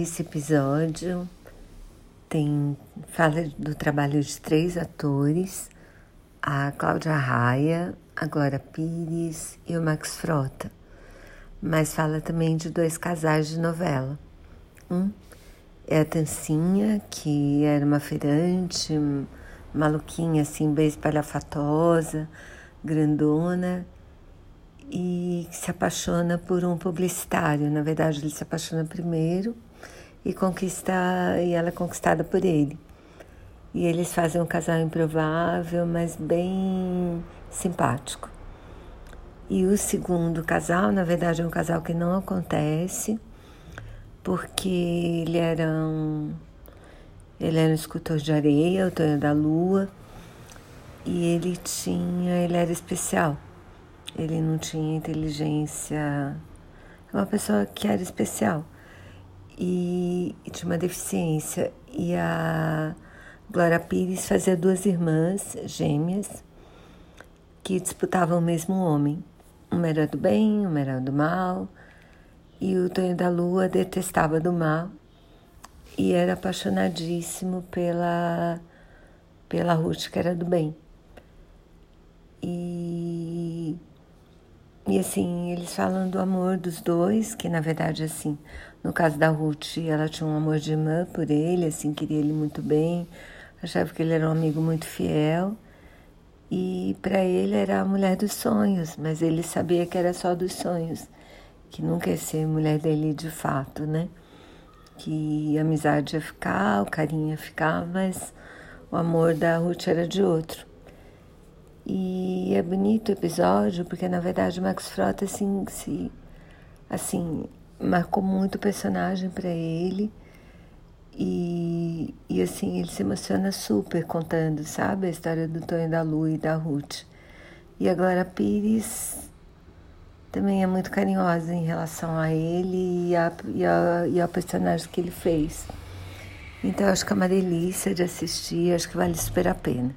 Esse episódio tem fala do trabalho de três atores, a Cláudia Raia, a Glória Pires e o Max Frota. Mas fala também de dois casais de novela. Um é a Tancinha, que era uma feirante, maluquinha assim, bem espalhafatosa, grandona, se apaixona por um publicitário. Na verdade, ele se apaixona primeiro e conquista e ela é conquistada por ele. E eles fazem um casal improvável, mas bem simpático. E o segundo casal, na verdade, é um casal que não acontece, porque ele era um, ele era um escultor de areia, o Tonho da Lua, e ele tinha, ele era especial ele não tinha inteligência. É uma pessoa que era especial e, e tinha uma deficiência. E a Glória Pires fazia duas irmãs gêmeas que disputavam o mesmo homem. Uma era do bem, uma era do mal. E o Tonho da Lua detestava do mal e era apaixonadíssimo pela, pela Ruth, que era do bem. E e assim, eles falam do amor dos dois, que na verdade, assim, no caso da Ruth, ela tinha um amor de irmã por ele, assim, queria ele muito bem, achava que ele era um amigo muito fiel. E para ele era a mulher dos sonhos, mas ele sabia que era só dos sonhos, que nunca ia ser mulher dele de fato, né? Que a amizade ia ficar, o carinho ia ficar, mas o amor da Ruth era de outro. E é bonito o episódio, porque na verdade o Max Frota assim, se, assim marcou muito o personagem para ele. E, e assim, ele se emociona super contando, sabe? A história do Tonho da Lu e da Ruth. E a Glória Pires também é muito carinhosa em relação a ele e, a, e, a, e ao personagem que ele fez. Então, acho que é uma delícia de assistir, acho que vale super a pena.